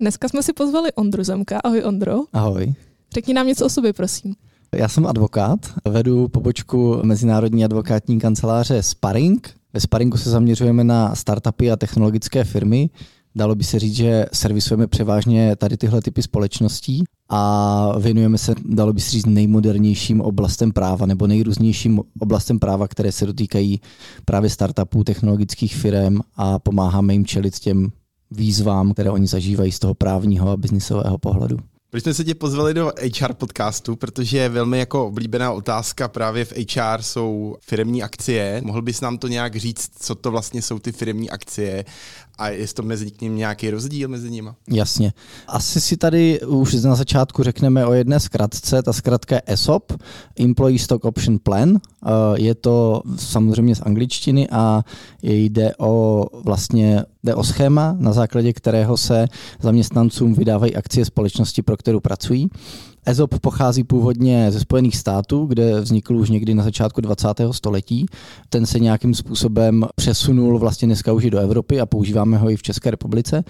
Dneska jsme si pozvali Ondru Zemka. Ahoj Ondro. Ahoj. Řekni nám něco o sobě, prosím. Já jsem advokát, vedu pobočku mezinárodní advokátní kanceláře Sparring. Ve Sparringu se zaměřujeme na startupy a technologické firmy. Dalo by se říct, že servisujeme převážně tady tyhle typy společností a věnujeme se, dalo by se říct, nejmodernějším oblastem práva nebo nejrůznějším oblastem práva, které se dotýkají právě startupů, technologických firm a pomáháme jim čelit těm výzvám, které oni zažívají z toho právního a biznisového pohledu. Proč jsme se tě pozvali do HR podcastu, protože je velmi jako oblíbená otázka právě v HR jsou firmní akcie. Mohl bys nám to nějak říct, co to vlastně jsou ty firmní akcie a je to mezi ním nějaký rozdíl mezi nimi? Jasně. Asi si tady už na začátku řekneme o jedné zkratce. Ta zkratka je ESOP, Employee Stock Option Plan. Eh, je to samozřejmě z angličtiny a jde o vlastně jde o schéma, na základě kterého se zaměstnancům vydávají akcie společnosti, pro kterou pracují. ESOP pochází původně ze Spojených států, kde vznikl už někdy na začátku 20. století. Ten se nějakým způsobem přesunul vlastně dneska už i do Evropy a používáme ho i v České republice.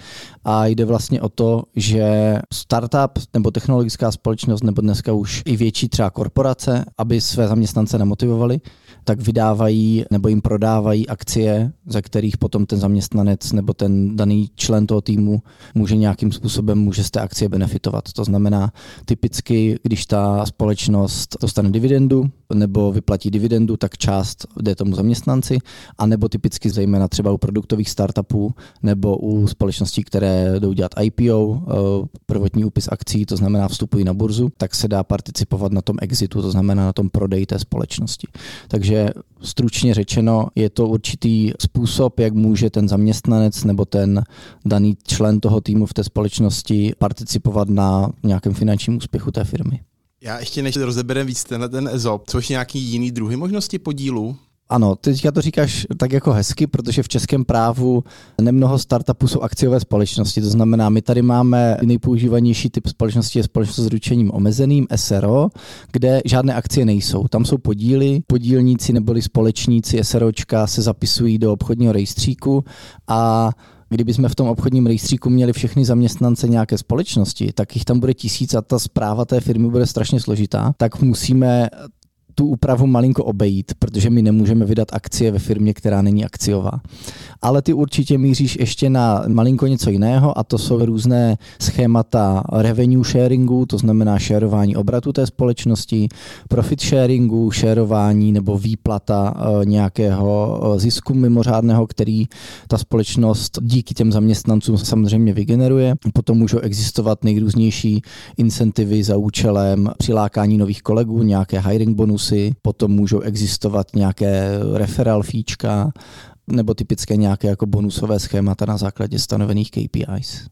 A jde vlastně o to, že startup nebo technologická společnost nebo dneska už i větší třeba korporace, aby své zaměstnance nemotivovali, tak vydávají nebo jim prodávají akcie, ze kterých potom ten zaměstnanec nebo ten daný člen toho týmu může nějakým způsobem může z té akcie benefitovat. To znamená typicky, když ta společnost dostane dividendu nebo vyplatí dividendu, tak část jde tomu zaměstnanci, a nebo typicky zejména třeba u produktových startupů nebo u společností, které jdou dělat IPO, eh, prvotní úpis akcí, to znamená vstupují na burzu, tak se dá participovat na tom exitu, to znamená na tom prodeji té společnosti. Takže stručně řečeno je to určitý způsob, jak může ten zaměstnanec nebo ten daný člen toho týmu v té společnosti participovat na nějakém finančním úspěchu té firmy. Já ještě než rozeberem víc tenhle ten EZOP, což nějaký jiný druhy možnosti podílu? Ano, teďka to říkáš tak jako hezky, protože v českém právu nemnoho startupů jsou akciové společnosti. To znamená, my tady máme nejpoužívanější typ společnosti je společnost s ručením omezeným, SRO, kde žádné akcie nejsou. Tam jsou podíly, podílníci neboli společníci SROčka se zapisují do obchodního rejstříku a kdyby jsme v tom obchodním rejstříku měli všechny zaměstnance nějaké společnosti, tak jich tam bude tisíc a ta zpráva té firmy bude strašně složitá, tak musíme tu úpravu malinko obejít, protože my nemůžeme vydat akcie ve firmě, která není akciová. Ale ty určitě míříš ještě na malinko něco jiného a to jsou různé schémata revenue sharingu, to znamená šerování obratu té společnosti, profit sharingu, šerování nebo výplata eh, nějakého eh, zisku mimořádného, který ta společnost díky těm zaměstnancům samozřejmě vygeneruje. Potom můžou existovat nejrůznější incentivy za účelem přilákání nových kolegů, nějaké hiring bonusy, bonusy, potom můžou existovat nějaké referral fíčka nebo typické nějaké jako bonusové schémata na základě stanovených KPIs.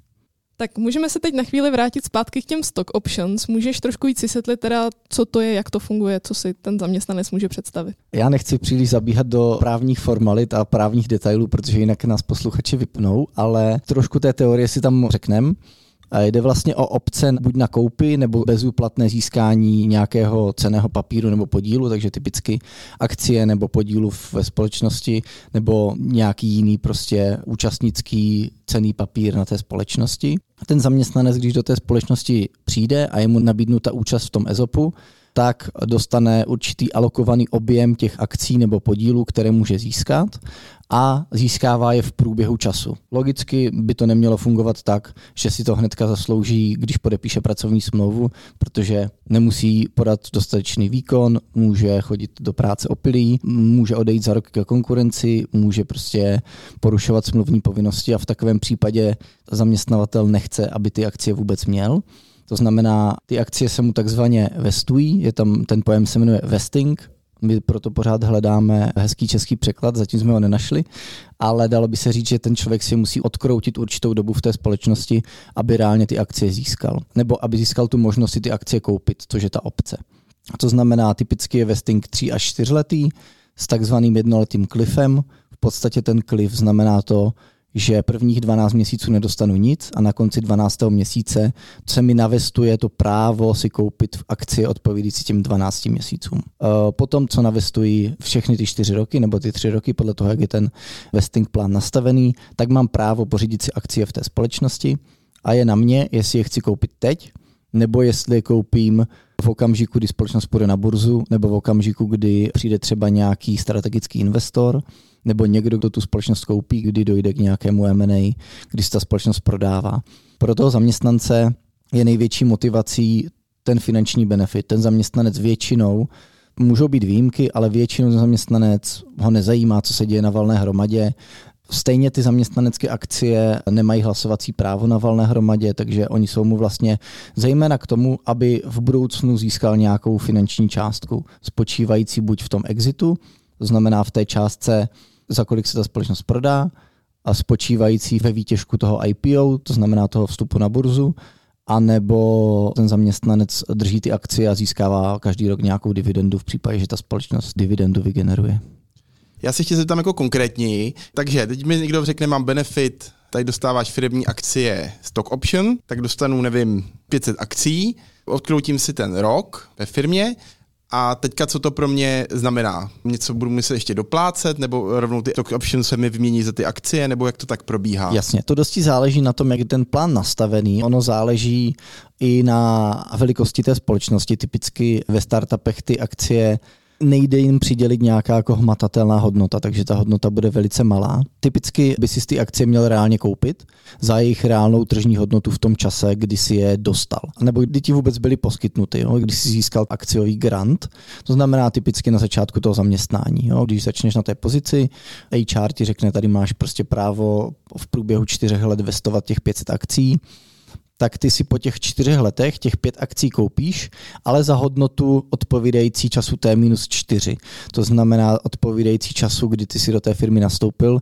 Tak můžeme se teď na chvíli vrátit zpátky k těm stock options. Můžeš trošku víc vysvětlit teda, co to je, jak to funguje, co si ten zaměstnanec může představit? Já nechci příliš zabíhat do právních formalit a právních detailů, protože jinak nás posluchači vypnou, ale trošku té teorie si tam řekneme. Jde vlastně o opce buď na koupy nebo bezúplatné získání nějakého ceného papíru nebo podílu, takže typicky akcie nebo podílu ve společnosti nebo nějaký jiný prostě účastnický cený papír na té společnosti. Ten zaměstnanec, když do té společnosti přijde a je mu nabídnuta účast v tom EZOPu, tak dostane určitý alokovaný objem těch akcí nebo podílů, které může získat a získává je v průběhu času. Logicky by to nemělo fungovat tak, že si to hnedka zaslouží, když podepíše pracovní smlouvu, protože nemusí podat dostatečný výkon, může chodit do práce opilý, může odejít za rok ke konkurenci, může prostě porušovat smluvní povinnosti a v takovém případě zaměstnavatel nechce, aby ty akcie vůbec měl. To znamená, ty akcie se mu takzvaně vestují, je tam, ten pojem se jmenuje vesting, my proto pořád hledáme hezký český překlad, zatím jsme ho nenašli, ale dalo by se říct, že ten člověk si musí odkroutit určitou dobu v té společnosti, aby reálně ty akcie získal. Nebo aby získal tu možnost si ty akcie koupit, což je ta opce. A to znamená, typicky je vesting 3 až 4 letý s takzvaným jednoletým cliffem. V podstatě ten cliff znamená to, že prvních 12 měsíců nedostanu nic a na konci 12. měsíce se mi navestuje to právo si koupit v akcie odpovídající těm 12 měsícům. Eh, potom, co navestují všechny ty 4 roky nebo ty 3 roky, podle toho, jak je ten vesting plán nastavený, tak mám právo pořídit si akcie v té společnosti a je na mě, jestli je chci koupit teď, nebo jestli je koupím v okamžiku, kdy společnost půjde na burzu, nebo v okamžiku, kdy přijde třeba nějaký strategický investor, nebo někdo, kdo tu společnost koupí, kdy dojde k nějakému M&A, kdy se ta společnost prodává. Pro toho zaměstnance je největší motivací ten finanční benefit. Ten zaměstnanec většinou, můžou být výjimky, ale většinou ten zaměstnanec ho nezajímá, co se děje na valné hromadě, Stejně ty zaměstnanecké akcie nemají hlasovací právo na valné hromadě, takže oni jsou mu vlastně zejména k tomu, aby v budoucnu získal nějakou finanční částku, spočívající buď v tom exitu, to znamená v té částce, za kolik se ta společnost prodá, a spočívající ve výtěžku toho IPO, to znamená toho vstupu na burzu, anebo ten zaměstnanec drží ty akcie a získává každý rok nějakou dividendu v případě, že ta společnost dividendu vygeneruje. Já se chci zeptat jako konkrétněji. Takže teď mi někdo řekne, mám benefit, tady dostáváš firmní akcie stock option, tak dostanu, nevím, 500 akcí, odkroutím si ten rok ve firmě a teďka, co to pro mě znamená? Něco budu muset ještě doplácet, nebo rovnou ty stock option se mi vymění za ty akcie, nebo jak to tak probíhá? Jasně, to dosti záleží na tom, jak je ten plán nastavený. Ono záleží i na velikosti té společnosti. Typicky ve startupech ty akcie nejde jim přidělit nějaká jako hmatatelná hodnota, takže ta hodnota bude velice malá. Typicky by si ty akcie měl reálně koupit za jejich reálnou tržní hodnotu v tom čase, kdy si je dostal. Nebo kdy ti vůbec byly poskytnuty, jo? když si získal akciový grant, to znamená typicky na začátku toho zaměstnání. Jo? Když začneš na té pozici, HR ti řekne, tady máš prostě právo v průběhu čtyřech let vestovat těch 500 akcí, tak ty si po těch čtyřech letech těch pět akcí koupíš, ale za hodnotu odpovídající času T minus čtyři. To znamená odpovídající času, kdy ty si do té firmy nastoupil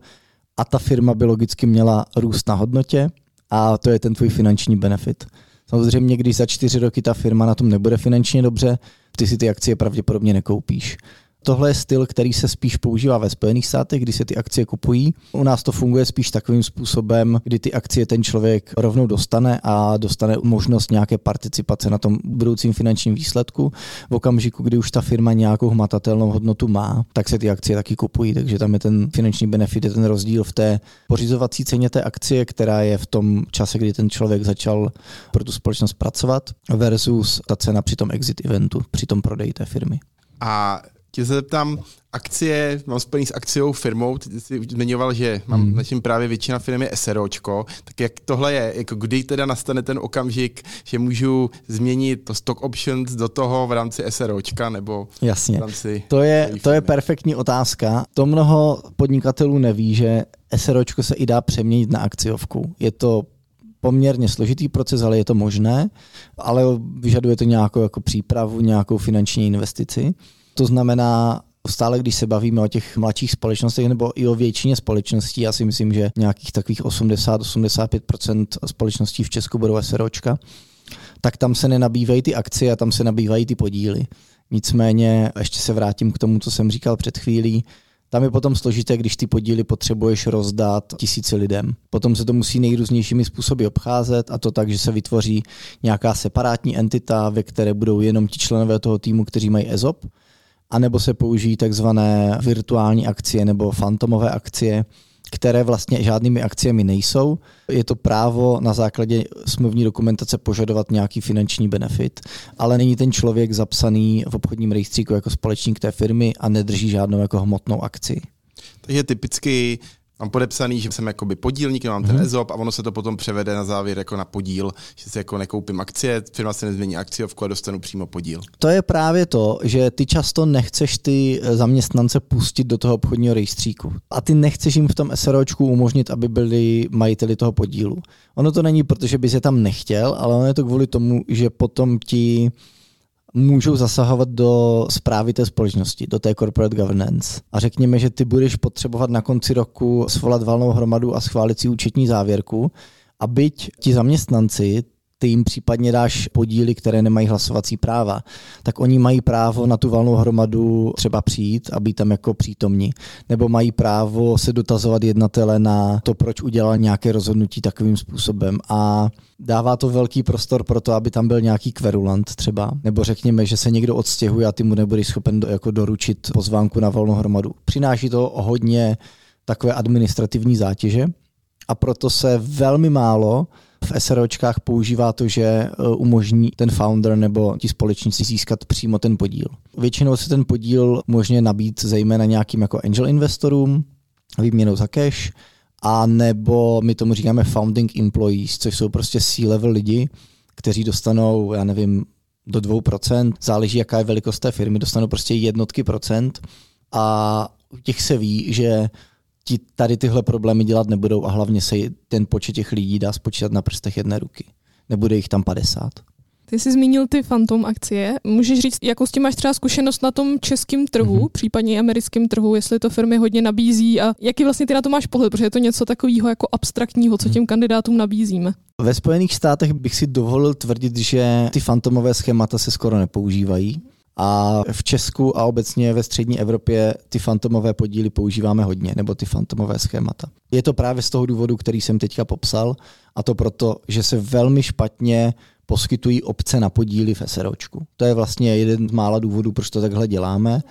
a ta firma by logicky měla růst na hodnotě a to je ten tvůj finanční benefit. Samozřejmě, když za čtyři roky ta firma na tom nebude finančně dobře, ty si ty akcie pravděpodobně nekoupíš. Tohle je styl, který se spíš používá ve Spojených státech, kdy se ty akcie kupují. U nás to funguje spíš takovým způsobem, kdy ty akcie ten člověk rovnou dostane a dostane možnost nějaké participace na tom budoucím finančním výsledku. V okamžiku, kdy už ta firma nějakou hmatatelnou hodnotu má, tak se ty akcie taky kupují, takže tam je ten finanční benefit, je ten rozdíl v té pořizovací ceně té akcie, která je v tom čase, kdy ten člověk začal pro tu společnost pracovat, versus ta cena při tom exit eventu, při tom prodeji té firmy. A tě se zeptám, akcie, mám spojený s akciou firmou, ty jsi zmiňoval, že mám hmm. naším právě většina firm je SROčko, tak jak tohle je, jako kdy teda nastane ten okamžik, že můžu změnit to stock options do toho v rámci SROčka nebo Jasně. v rámci to je, to je perfektní otázka. To mnoho podnikatelů neví, že SROčko se i dá přeměnit na akciovku. Je to poměrně složitý proces, ale je to možné, ale vyžaduje to nějakou jako přípravu, nějakou finanční investici. To znamená, stále když se bavíme o těch mladších společnostech nebo i o většině společností, já si myslím, že nějakých takových 80-85% společností v Česku budou SROčka, tak tam se nenabývají ty akcie a tam se nabývají ty podíly. Nicméně, ještě se vrátím k tomu, co jsem říkal před chvílí, tam je potom složité, když ty podíly potřebuješ rozdat tisíci lidem. Potom se to musí nejrůznějšími způsoby obcházet a to tak, že se vytvoří nějaká separátní entita, ve které budou jenom ti členové toho týmu, kteří mají ESOP, anebo se použijí takzvané virtuální akcie nebo fantomové akcie, které vlastně žádnými akciemi nejsou. Je to právo na základě smluvní dokumentace požadovat nějaký finanční benefit, ale není ten člověk zapsaný v obchodním rejstříku jako společník té firmy a nedrží žádnou jako hmotnou akci. Takže typicky mám podepsaný, že jsem jakoby podílník, mám ten Mhm. EZOP a ono se to potom převede na závěr jako na podíl, že si jako nekoupím akcie, firma se nezmění akciovku a dostanu přímo podíl. To je právě to, že ty často nechceš ty zaměstnance pustit do toho obchodního rejstříku. A ty nechceš jim v tom SROčku umožnit, aby byli majiteli toho podílu. Ono to není, protože bys je tam nechtěl, ale ono je to kvůli tomu, že potom ti můžou zasahovat do zprávy té společnosti, do té corporate governance. A řekněme, že ty budeš potřebovat na konci roku svolat valnou hromadu a schválit si účetní závěrku, a byť ti zaměstnanci, ty jim případně dáš podíly, které nemají hlasovací práva, tak oni mají právo na tu valnou hromadu třeba přijít a být tam jako přítomní. Nebo mají právo se dotazovat jednatele na to, proč udělal nějaké rozhodnutí takovým způsobem. A dává to velký prostor pro to, aby tam byl nějaký kverulant třeba. Nebo řekněme, že se někdo odstěhuje a ty mu nebudeš schopen do, jako doručit pozvánku na valnou hromadu. Přináší to hodně takové administrativní zátěže a proto se velmi málo v SROčkách používá to, že e, umožní ten founder nebo ti společníci získat přímo ten podíl. Většinou se ten podíl možně nabít zejména nějakým jako angel investorům, výměnou za cash, a nebo my tomu říkáme founding employees, což jsou prostě C-level lidi, kteří dostanou, já nevím, do 2%, záleží, jaká je velikost té firmy, dostanou prostě jednotky procent a těch se ví, že ti tady tyhle problémy dělat nebudou a hlavně se ten počet těch lidí dá spočítat na prstech jedné ruky. Nebude jich tam 50. Ty jsi zmínil ty Phantom akcie. Můžeš říct, jakou s tím máš třeba zkušenost na tom českém trhu, Mhm. mm-hmm. případně i americkém trhu, jestli to firmy hodně nabízí a jaký vlastně ty na to máš pohled, protože je to něco takového jako abstraktního, co těm kandidátům nabízíme. Ve Spojených státech bych si dovolil tvrdit, že ty fantomové schémata se skoro nepoužívají. A v Česku a obecně ve střední Evropě ty fantomové podíly používáme hodně, nebo ty fantomové schémata. Je to právě z toho důvodu, který jsem teďka popsal, a to proto, že se velmi špatně poskytují obce na podíly v SROčku. To je vlastně jeden z mála důvodů, proč to takhle děláme.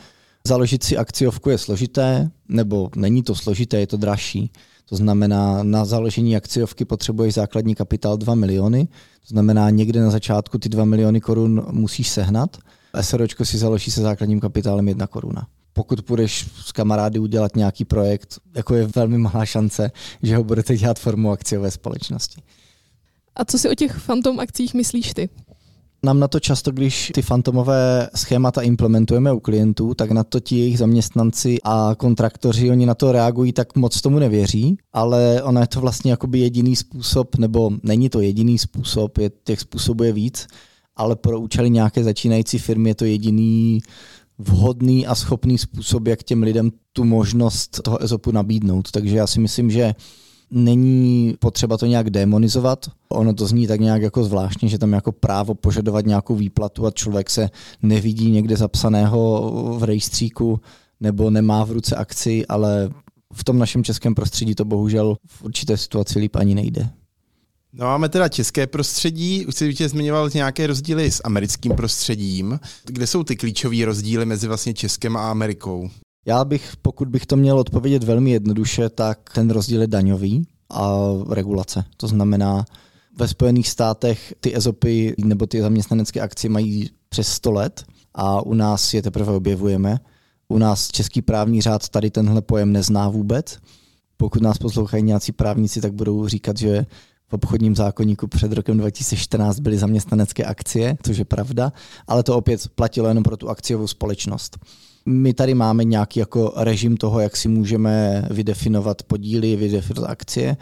Založit si akciovku je složité, nebo není to složité, je to dražší. To znamená, na založení akciovky potřebuješ základní kapitál 2 miliony, to znamená, někde na začátku ty 2 miliony korun musíš sehnat. SROčko si založí se základním kapitálem 1 koruna. Pokud půjdeš s kamarády udělat nějaký projekt, jako je velmi malá šance, že ho budete dělat formou akciové společnosti. A co si o těch Phantom akcích myslíš ty? Nám na to často, když ty fantomové schémata implementujeme u klientů, tak na to ti jejich zaměstnanci a kontraktoři, oni na to reagují, tak moc tomu nevěří, ale ona je to vlastně jakoby jediný způsob, nebo není to jediný způsob, je, těch způsobů je víc, ale pro účely nějaké začínající firmy je to jediný vhodný a schopný způsob, jak těm lidem tu možnost toho EZOPu nabídnout. Takže já si myslím, že není potřeba to nějak demonizovat. Ono to zní tak nějak jako zvláštně, že tam jako právo požadovat nějakou výplatu a člověk se nevidí někde zapsaného v rejstříku nebo nemá v ruce akci, ale v tom našem českém prostředí to bohužel v určité situaci líp ani nejde. No máme teda české prostředí, už jsi tě zmiňoval nějaké rozdíly s americkým prostředím. Kde jsou ty klíčové rozdíly mezi vlastně Českem a Amerikou? Já bych, pokud bych to měl odpovědět velmi jednoduše, tak ten rozdíl je daňový a regulace. To znamená, ve Spojených státech ty EZOPy nebo ty zaměstnanecké akcie mají přes 100 let a u nás je teprve objevujeme. U nás český právní řád tady tenhle pojem nezná vůbec. Pokud nás poslouchají nějací právníci, tak budou říkat, že obchodním zákonníku před rokem 2014 byly zaměstnanecké akcie, což je pravda, ale to opět platilo jenom pro tu akciovou společnost. My tady máme nějaký jako režim toho, jak si můžeme vydefinovat podíly, vydefinovat akcie,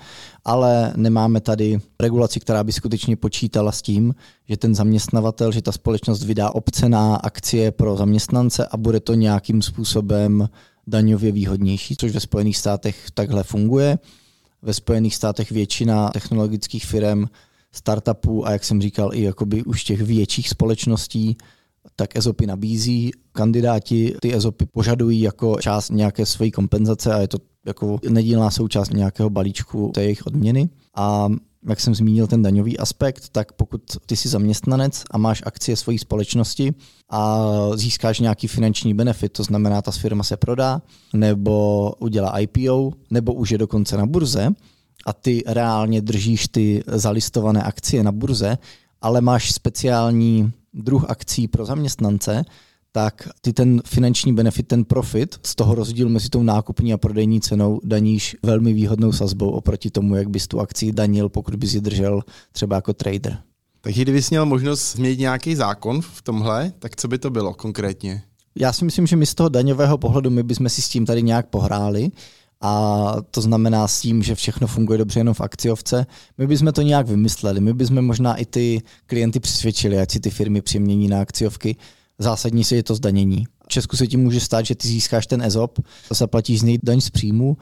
ale nemáme tady regulaci, která by skutečně počítala s tím, že ten zaměstnavatel, že ta společnost vydá obce na akcie pro zaměstnance a bude to nějakým způsobem daňově výhodnější, což ve Spojených státech takhle funguje. Ve Spojených státech většina technologických firm, startupů a jak jsem říkal i jakoby už těch větších společností tak EZOPy nabízí. Kandidáti ty EZOPy požadují jako část nějaké své kompenzace a je to jako nedílná součást nějakého balíčku té jejich odměny. A jak jsem zmínil ten daňový aspekt, tak pokud ty jsi zaměstnanec a máš akcie svojí společnosti a získáš nějaký finanční benefit, to znamená, ta firma se prodá, nebo udělá IPO, nebo už je dokonce na burze a ty reálně držíš ty zalistované akcie na burze, ale máš speciální druh akcí pro zaměstnance, tak ty ten finanční benefit, ten profit z toho rozdílu mezi tou nákupní a prodejní cenou daníš velmi výhodnou sazbou oproti tomu, jak bys tu akci danil, pokud bys ji držel třeba jako trader. Takže kdybys měl možnost změnit nějaký zákon v tomhle, tak co by to bylo konkrétně? Já si myslím, že my z toho daňového pohledu my bychom si s tím tady nějak pohráli a to znamená s tím, že všechno funguje dobře jenom v akciovce. My bychom to nějak vymysleli, my bychom možná i ty klienty přesvědčili, ať si ty firmy přemění na akciovky, zásadní si je to zdanění. V Česku se ti může stát, že ty získáš ten EZOP, zaplatíš z něj daň z příjmu,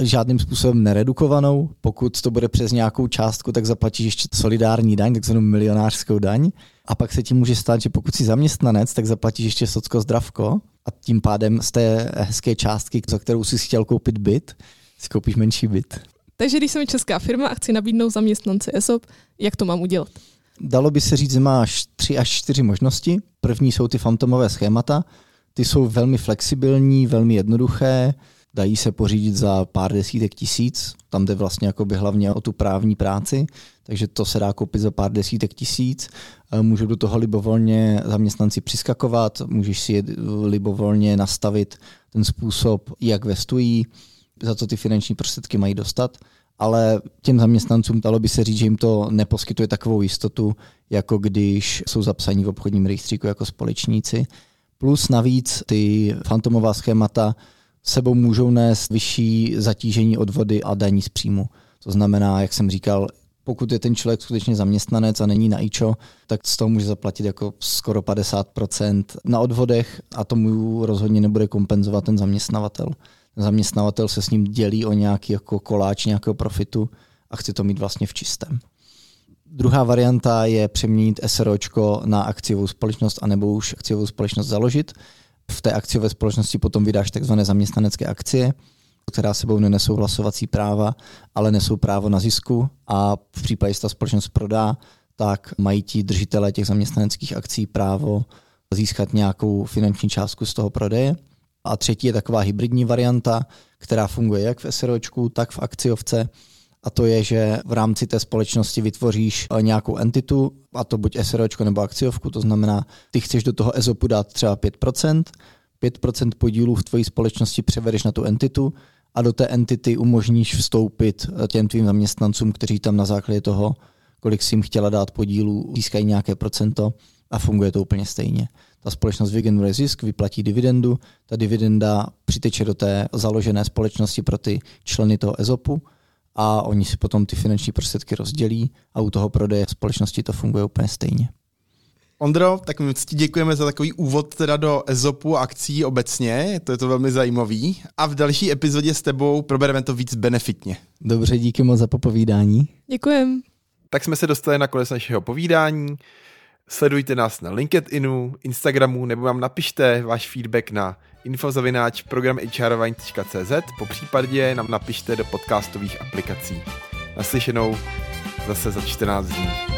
žádným způsobem neredukovanou. Pokud to bude přes nějakou částku, tak zaplatíš ještě solidární daň, takzvanou milionářskou daň. A pak se ti může stát, že pokud jsi zaměstnanec, tak zaplatíš ještě socko zdravko a tím pádem z té hezké částky, za kterou jsi chtěl koupit byt, si koupíš menší byt. Takže když jsem česká firma a chci nabídnout zaměstnanci ESOP, jak to mám udělat? Dalo by se říct, že máš tři až čtyři možnosti. První jsou ty fantomové schémata. Ty jsou velmi flexibilní, velmi jednoduché, dají se pořídit za pár desítek tisíc. Tam jde vlastně jakoby hlavně o tu právní práci, takže to se dá koupit za pár desítek tisíc. Eh, můžou do toho libovolně zaměstnanci přiskakovat, můžeš si libovolně nastavit ten způsob, jak vestují, za co ty finanční prostředky mají dostat ale těm zaměstnancům dalo by se říct, že jim to neposkytuje takovou jistotu, jako když jsou zapsaní v obchodním rejstříku jako společníci. Plus navíc ty fantomová schémata sebou můžou nést vyšší zatížení odvody a daní z příjmu. To znamená, jak jsem říkal, pokud je ten člověk skutečně zaměstnanec a není na IČO, tak z toho může zaplatit jako skoro 50% na odvodech a tomu rozhodně nebude kompenzovat ten zaměstnavatel zaměstnavatel se s ním dělí o nějaký jako koláč nějakého profitu a chce to mít vlastně v čistém. Druhá varianta je přeměnit SROčko na akciovou společnost anebo už akciovou společnost založit. V té akciové společnosti potom vydáš takzvané zaměstnanecké akcie, která sebou nenesou hlasovací práva, ale nesou právo na zisku a v případě, že ta společnost prodá, tak mají ti držitelé těch zaměstnaneckých akcí právo získat nějakou finanční částku z toho prodeje. A třetí je taková hybridní varianta, která funguje jak v SROčku, tak v akciovce. A to je, že v rámci té společnosti vytvoříš eh, nějakou entitu, a to buď SROčko nebo akciovku, to znamená, ty chceš do toho ESOPu dát třeba 5%, 5% podílů v tvojí společnosti převedeš na tu entitu a do té entity umožníš vstoupit eh, těm tvým zaměstnancům, kteří tam na základě toho, kolik si jim chtěla dát podílů, získají nějaké procento a funguje to úplně stejně ta společnost vygeneruje zisk, vyplatí dividendu, ta dividenda přiteče do té založené společnosti pro ty členy toho EZOPu a oni si potom ty finanční prostředky rozdělí a u toho prodeje společnosti to funguje úplně stejně. Ondro, tak my ti děkujeme za takový úvod teda do EZOPu akcí obecně, to je to velmi zajímavý. A v další epizodě s tebou probereme to víc benefitně. Dobře, díky moc za popovídání. Děkujem. Tak jsme se dostali na konec našeho povídání. Sledujte nás na LinkedInu, Instagramu nebo vám napište váš feedback na infozavináč programhrvine.cz po případě nám napište do podcastových aplikací. Naslyšenou zase za 14 dní.